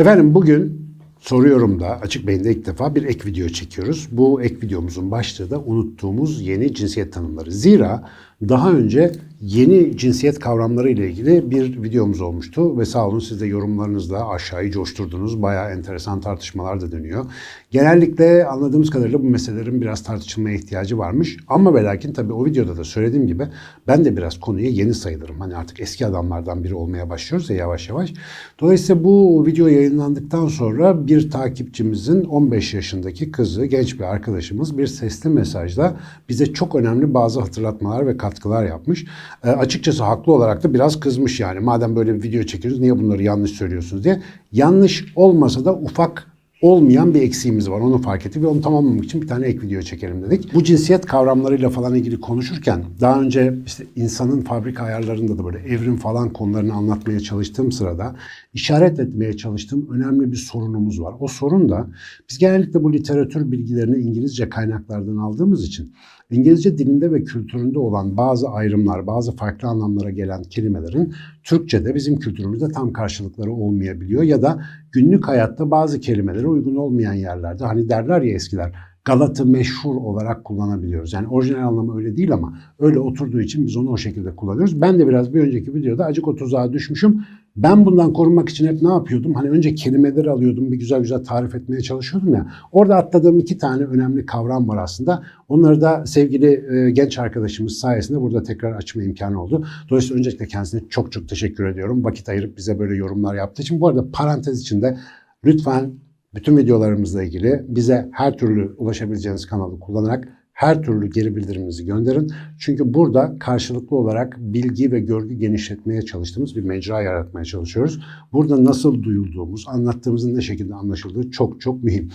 Efendim bugün soruyorum da Açık Beyin'de ilk defa bir ek video çekiyoruz. Bu ek videomuzun başlığı da unuttuğumuz yeni cinsiyet tanımları. Zira daha önce yeni cinsiyet kavramları ile ilgili bir videomuz olmuştu ve sağ olun siz de yorumlarınızla aşağıyı coşturdunuz. Bayağı enteresan tartışmalar da dönüyor. Genellikle anladığımız kadarıyla bu meselelerin biraz tartışılmaya ihtiyacı varmış. Ama ve lakin tabii o videoda da söylediğim gibi ben de biraz konuya yeni sayılırım. Hani artık eski adamlardan biri olmaya başlıyoruz ya yavaş yavaş. Dolayısıyla bu video yayınlandıktan sonra bir takipçimizin 15 yaşındaki kızı, genç bir arkadaşımız bir sesli mesajla bize çok önemli bazı hatırlatmalar ve katkılar yapmış. E, açıkçası haklı olarak da biraz kızmış yani. Madem böyle bir video çekiyoruz niye bunları yanlış söylüyorsunuz diye. Yanlış olmasa da ufak olmayan bir eksiğimiz var. Onu fark ettik ve onu tamamlamak için bir tane ek video çekelim dedik. Bu cinsiyet kavramlarıyla falan ilgili konuşurken daha önce işte insanın fabrika ayarlarında da böyle evrim falan konularını anlatmaya çalıştığım sırada işaret etmeye çalıştığım önemli bir sorunumuz var. O sorun da biz genellikle bu literatür bilgilerini İngilizce kaynaklardan aldığımız için İngilizce dilinde ve kültüründe olan bazı ayrımlar, bazı farklı anlamlara gelen kelimelerin Türkçe'de bizim kültürümüzde tam karşılıkları olmayabiliyor ya da günlük hayatta bazı kelimelere uygun olmayan yerlerde hani derler ya eskiler Galatı meşhur olarak kullanabiliyoruz. Yani orijinal anlamı öyle değil ama öyle oturduğu için biz onu o şekilde kullanıyoruz. Ben de biraz bir önceki videoda acık o tuzağa düşmüşüm. Ben bundan korunmak için hep ne yapıyordum? Hani önce kelimeleri alıyordum, bir güzel güzel tarif etmeye çalışıyordum ya. Orada atladığım iki tane önemli kavram var aslında. Onları da sevgili e, genç arkadaşımız sayesinde burada tekrar açma imkanı oldu. Dolayısıyla öncelikle kendisine çok çok teşekkür ediyorum. Vakit ayırıp bize böyle yorumlar yaptığı için. Bu arada parantez içinde lütfen bütün videolarımızla ilgili bize her türlü ulaşabileceğiniz kanalı kullanarak her türlü geri bildiriminizi gönderin. Çünkü burada karşılıklı olarak bilgi ve görgü genişletmeye çalıştığımız bir mecra yaratmaya çalışıyoruz. Burada nasıl duyulduğumuz, anlattığımızın ne şekilde anlaşıldığı çok çok mühim.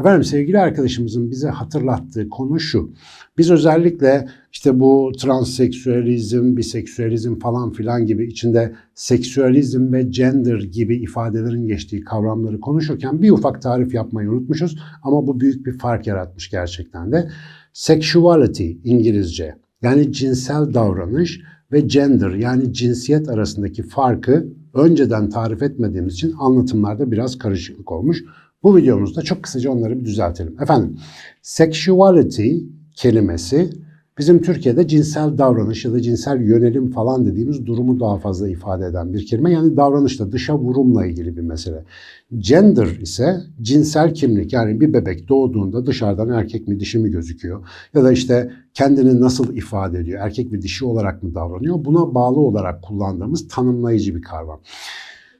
Efendim sevgili arkadaşımızın bize hatırlattığı konu şu. Biz özellikle işte bu transseksüelizm, biseksüelizm falan filan gibi içinde seksüelizm ve gender gibi ifadelerin geçtiği kavramları konuşurken bir ufak tarif yapmayı unutmuşuz. Ama bu büyük bir fark yaratmış gerçekten de. Sexuality İngilizce yani cinsel davranış ve gender yani cinsiyet arasındaki farkı önceden tarif etmediğimiz için anlatımlarda biraz karışıklık olmuş. Bu videomuzda çok kısaca onları bir düzeltelim. Efendim, sexuality kelimesi bizim Türkiye'de cinsel davranış ya da cinsel yönelim falan dediğimiz durumu daha fazla ifade eden bir kelime. Yani davranışla, dışa vurumla ilgili bir mesele. Gender ise cinsel kimlik. Yani bir bebek doğduğunda dışarıdan erkek mi dişi mi gözüküyor? Ya da işte kendini nasıl ifade ediyor? Erkek mi dişi olarak mı davranıyor? Buna bağlı olarak kullandığımız tanımlayıcı bir kavram.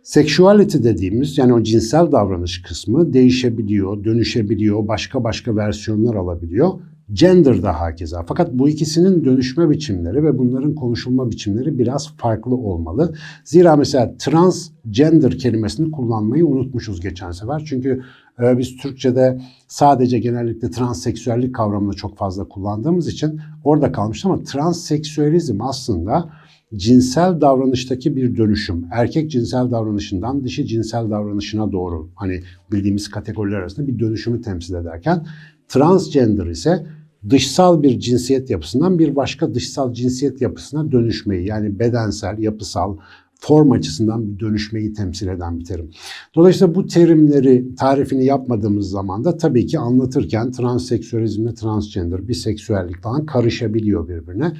Sexuality dediğimiz yani o cinsel davranış kısmı değişebiliyor, dönüşebiliyor, başka başka versiyonlar alabiliyor. Gender da hakeza. Fakat bu ikisinin dönüşme biçimleri ve bunların konuşulma biçimleri biraz farklı olmalı. Zira mesela transgender kelimesini kullanmayı unutmuşuz geçen sefer. Çünkü e, biz Türkçe'de sadece genellikle transseksüellik kavramını çok fazla kullandığımız için orada kalmıştı ama transseksüelizm aslında cinsel davranıştaki bir dönüşüm. Erkek cinsel davranışından dişi cinsel davranışına doğru hani bildiğimiz kategoriler arasında bir dönüşümü temsil ederken transgender ise dışsal bir cinsiyet yapısından bir başka dışsal cinsiyet yapısına dönüşmeyi yani bedensel, yapısal, form açısından bir dönüşmeyi temsil eden bir terim. Dolayısıyla bu terimleri tarifini yapmadığımız zaman da tabii ki anlatırken transseksüelizmle transgender, biseksüellik falan karışabiliyor birbirine.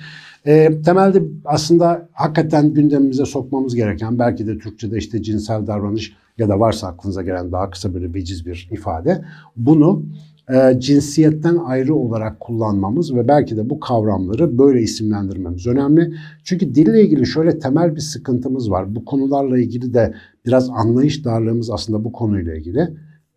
E, temelde aslında hakikaten gündemimize sokmamız gereken belki de Türkçe'de işte cinsel davranış ya da varsa aklınıza gelen daha kısa böyle veciz bir ifade. Bunu e, cinsiyetten ayrı olarak kullanmamız ve belki de bu kavramları böyle isimlendirmemiz önemli. Çünkü dille ilgili şöyle temel bir sıkıntımız var. Bu konularla ilgili de biraz anlayış darlığımız aslında bu konuyla ilgili.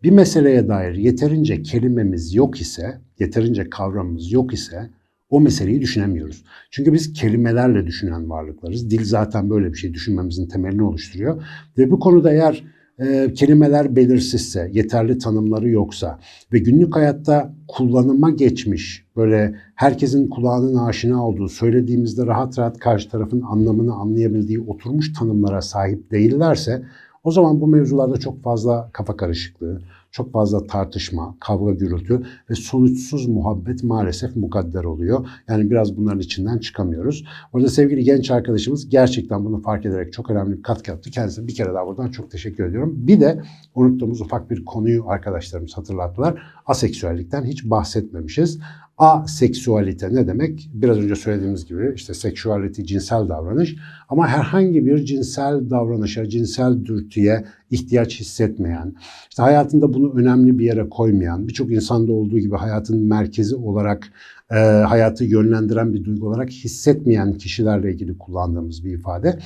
Bir meseleye dair yeterince kelimemiz yok ise, yeterince kavramımız yok ise o meseleyi düşünemiyoruz. Çünkü biz kelimelerle düşünen varlıklarız. Dil zaten böyle bir şey düşünmemizin temelini oluşturuyor. Ve bu konuda eğer e, kelimeler belirsizse, yeterli tanımları yoksa ve günlük hayatta kullanıma geçmiş, böyle herkesin kulağının aşina olduğu, söylediğimizde rahat rahat karşı tarafın anlamını anlayabildiği oturmuş tanımlara sahip değillerse o zaman bu mevzularda çok fazla kafa karışıklığı, çok fazla tartışma, kavga gürültü ve sonuçsuz muhabbet maalesef mukadder oluyor. Yani biraz bunların içinden çıkamıyoruz. Orada sevgili genç arkadaşımız gerçekten bunu fark ederek çok önemli bir katkı yaptı. Kendisine bir kere daha buradan çok teşekkür ediyorum. Bir de unuttuğumuz ufak bir konuyu arkadaşlarımız hatırlattılar. Aseksüellikten hiç bahsetmemişiz. Aseksüalite ne demek? Biraz önce söylediğimiz gibi işte sexuality cinsel davranış ama herhangi bir cinsel davranışa, cinsel dürtüye ihtiyaç hissetmeyen, işte hayatında bunu önemli bir yere koymayan, birçok insanda olduğu gibi hayatın merkezi olarak e, hayatı yönlendiren bir duygu olarak hissetmeyen kişilerle ilgili kullandığımız bir ifade.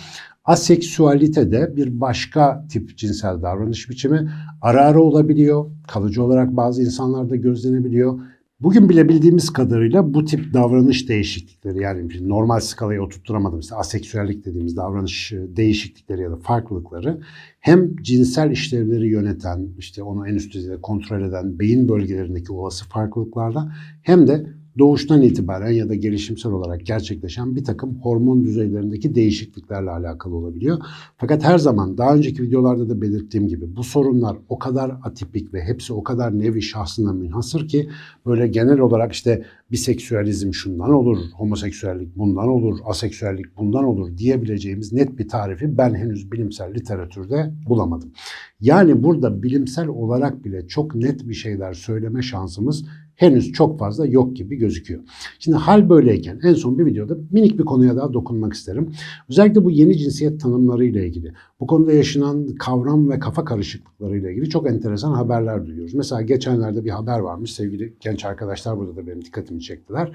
Aseksüalite de bir başka tip cinsel davranış biçimi ara ara olabiliyor. Kalıcı olarak bazı insanlarda gözlenebiliyor. Bugün bile bildiğimiz kadarıyla bu tip davranış değişiklikleri yani normal skalaya oturtturamadım işte aseksüellik dediğimiz davranış değişiklikleri ya da farklılıkları hem cinsel işlevleri yöneten işte onu en üst düzeyde kontrol eden beyin bölgelerindeki olası farklılıklarla hem de doğuştan itibaren ya da gelişimsel olarak gerçekleşen bir takım hormon düzeylerindeki değişikliklerle alakalı olabiliyor. Fakat her zaman daha önceki videolarda da belirttiğim gibi bu sorunlar o kadar atipik ve hepsi o kadar nevi şahsına münhasır ki böyle genel olarak işte biseksüelizm şundan olur, homoseksüellik bundan olur, aseksüellik bundan olur diyebileceğimiz net bir tarifi ben henüz bilimsel literatürde bulamadım. Yani burada bilimsel olarak bile çok net bir şeyler söyleme şansımız henüz çok fazla yok gibi gözüküyor. Şimdi hal böyleyken en son bir videoda minik bir konuya daha dokunmak isterim. Özellikle bu yeni cinsiyet tanımları ile ilgili, bu konuda yaşanan kavram ve kafa karışıklıkları ile ilgili çok enteresan haberler duyuyoruz. Mesela geçenlerde bir haber varmış. Sevgili genç arkadaşlar burada da benim dikkatimi çektiler.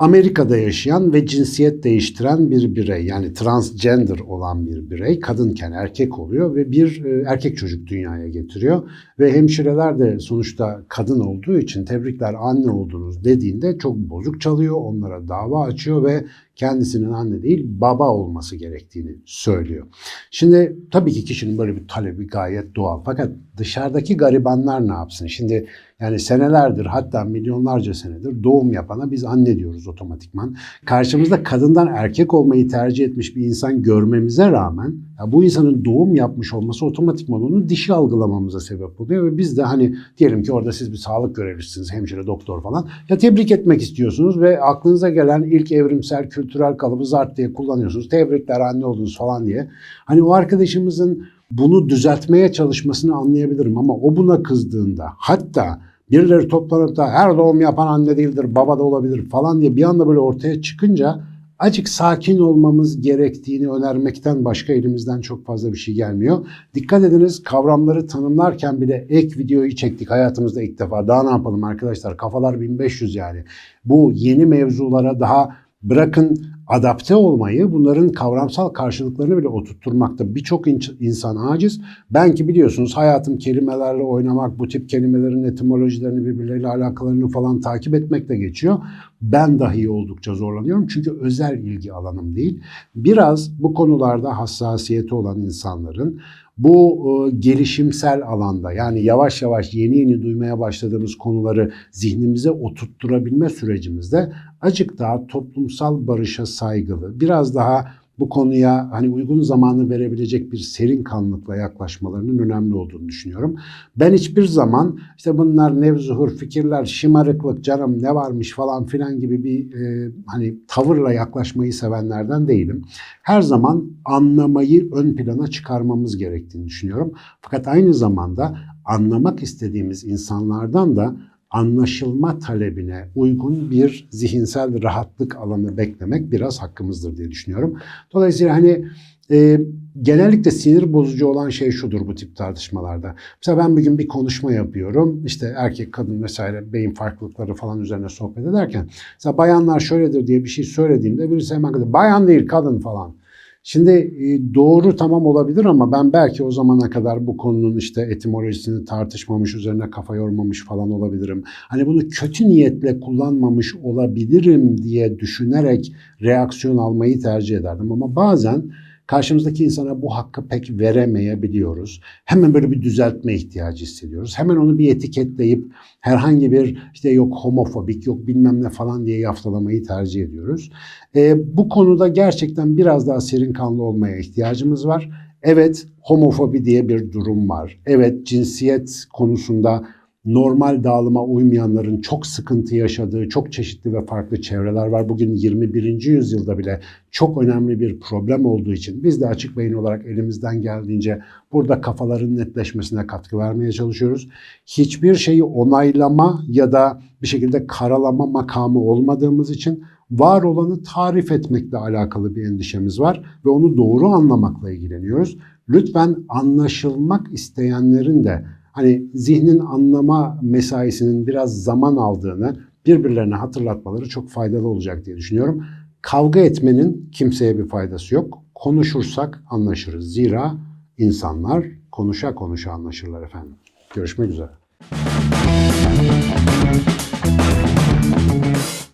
Amerika'da yaşayan ve cinsiyet değiştiren bir birey yani transgender olan bir birey kadınken erkek oluyor ve bir e, erkek çocuk dünyaya getiriyor. Ve hemşireler de sonuçta kadın olduğu için tebrikler anne oldunuz dediğinde çok bozuk çalıyor onlara dava açıyor ve kendisinin anne değil baba olması gerektiğini söylüyor. Şimdi tabii ki kişinin böyle bir talebi gayet doğal fakat dışarıdaki garibanlar ne yapsın? Şimdi yani senelerdir hatta milyonlarca senedir doğum yapana biz anne diyoruz otomatikman. Karşımızda kadından erkek olmayı tercih etmiş bir insan görmemize rağmen ya bu insanın doğum yapmış olması otomatikman onu dişi algılamamıza sebep oluyor ve biz de hani diyelim ki orada siz bir sağlık görevlisiniz, hemşire, doktor falan. Ya tebrik etmek istiyorsunuz ve aklınıza gelen ilk evrimsel kültürel kalıbı zart diye kullanıyorsunuz. Tebrikler anne oldunuz falan diye. Hani o arkadaşımızın bunu düzeltmeye çalışmasını anlayabilirim ama o buna kızdığında hatta birileri toplanıp da her doğum yapan anne değildir, baba da olabilir falan diye bir anda böyle ortaya çıkınca acık sakin olmamız gerektiğini önermekten başka elimizden çok fazla bir şey gelmiyor. Dikkat ediniz kavramları tanımlarken bile ek videoyu çektik hayatımızda ilk defa. Daha ne yapalım arkadaşlar kafalar 1500 yani. Bu yeni mevzulara daha bırakın adapte olmayı bunların kavramsal karşılıklarını bile oturtturmakta birçok insan aciz. Ben ki biliyorsunuz hayatım kelimelerle oynamak, bu tip kelimelerin etimolojilerini birbirleriyle alakalarını falan takip etmekle geçiyor. Ben dahi oldukça zorlanıyorum çünkü özel ilgi alanım değil. Biraz bu konularda hassasiyeti olan insanların bu e, gelişimsel alanda yani yavaş yavaş yeni yeni duymaya başladığımız konuları zihnimize oturtturabilme sürecimizde acık daha toplumsal barışa saygılı, biraz daha bu konuya hani uygun zamanı verebilecek bir serin kanlıkla yaklaşmalarının önemli olduğunu düşünüyorum. Ben hiçbir zaman işte bunlar nevzuhur fikirler, şımarıklık, canım ne varmış falan filan gibi bir e, hani tavırla yaklaşmayı sevenlerden değilim. Her zaman anlamayı ön plana çıkarmamız gerektiğini düşünüyorum. Fakat aynı zamanda anlamak istediğimiz insanlardan da anlaşılma talebine uygun bir zihinsel rahatlık alanı beklemek biraz hakkımızdır diye düşünüyorum. Dolayısıyla hani e, genellikle sinir bozucu olan şey şudur bu tip tartışmalarda. Mesela ben bir gün bir konuşma yapıyorum. İşte erkek, kadın vesaire beyin farklılıkları falan üzerine sohbet ederken mesela bayanlar şöyledir diye bir şey söylediğimde birisi hemen bayan değil kadın falan. Şimdi e, doğru tamam olabilir ama ben belki o zamana kadar bu konunun işte etimolojisini tartışmamış, üzerine kafa yormamış falan olabilirim. Hani bunu kötü niyetle kullanmamış olabilirim diye düşünerek reaksiyon almayı tercih ederdim. Ama bazen karşımızdaki insana bu hakkı pek veremeyebiliyoruz. Hemen böyle bir düzeltme ihtiyacı hissediyoruz. Hemen onu bir etiketleyip herhangi bir işte yok homofobik yok bilmem ne falan diye yaftalamayı tercih ediyoruz. E, bu konuda gerçekten biraz daha serin kanlı olmaya ihtiyacımız var. Evet homofobi diye bir durum var. Evet cinsiyet konusunda normal dağılıma uymayanların çok sıkıntı yaşadığı çok çeşitli ve farklı çevreler var. Bugün 21. yüzyılda bile çok önemli bir problem olduğu için biz de açık beyin olarak elimizden geldiğince burada kafaların netleşmesine katkı vermeye çalışıyoruz. Hiçbir şeyi onaylama ya da bir şekilde karalama makamı olmadığımız için var olanı tarif etmekle alakalı bir endişemiz var ve onu doğru anlamakla ilgileniyoruz. Lütfen anlaşılmak isteyenlerin de hani zihnin anlama mesaisinin biraz zaman aldığını birbirlerine hatırlatmaları çok faydalı olacak diye düşünüyorum. Kavga etmenin kimseye bir faydası yok. Konuşursak anlaşırız. Zira insanlar konuşa konuşa anlaşırlar efendim. Görüşmek üzere.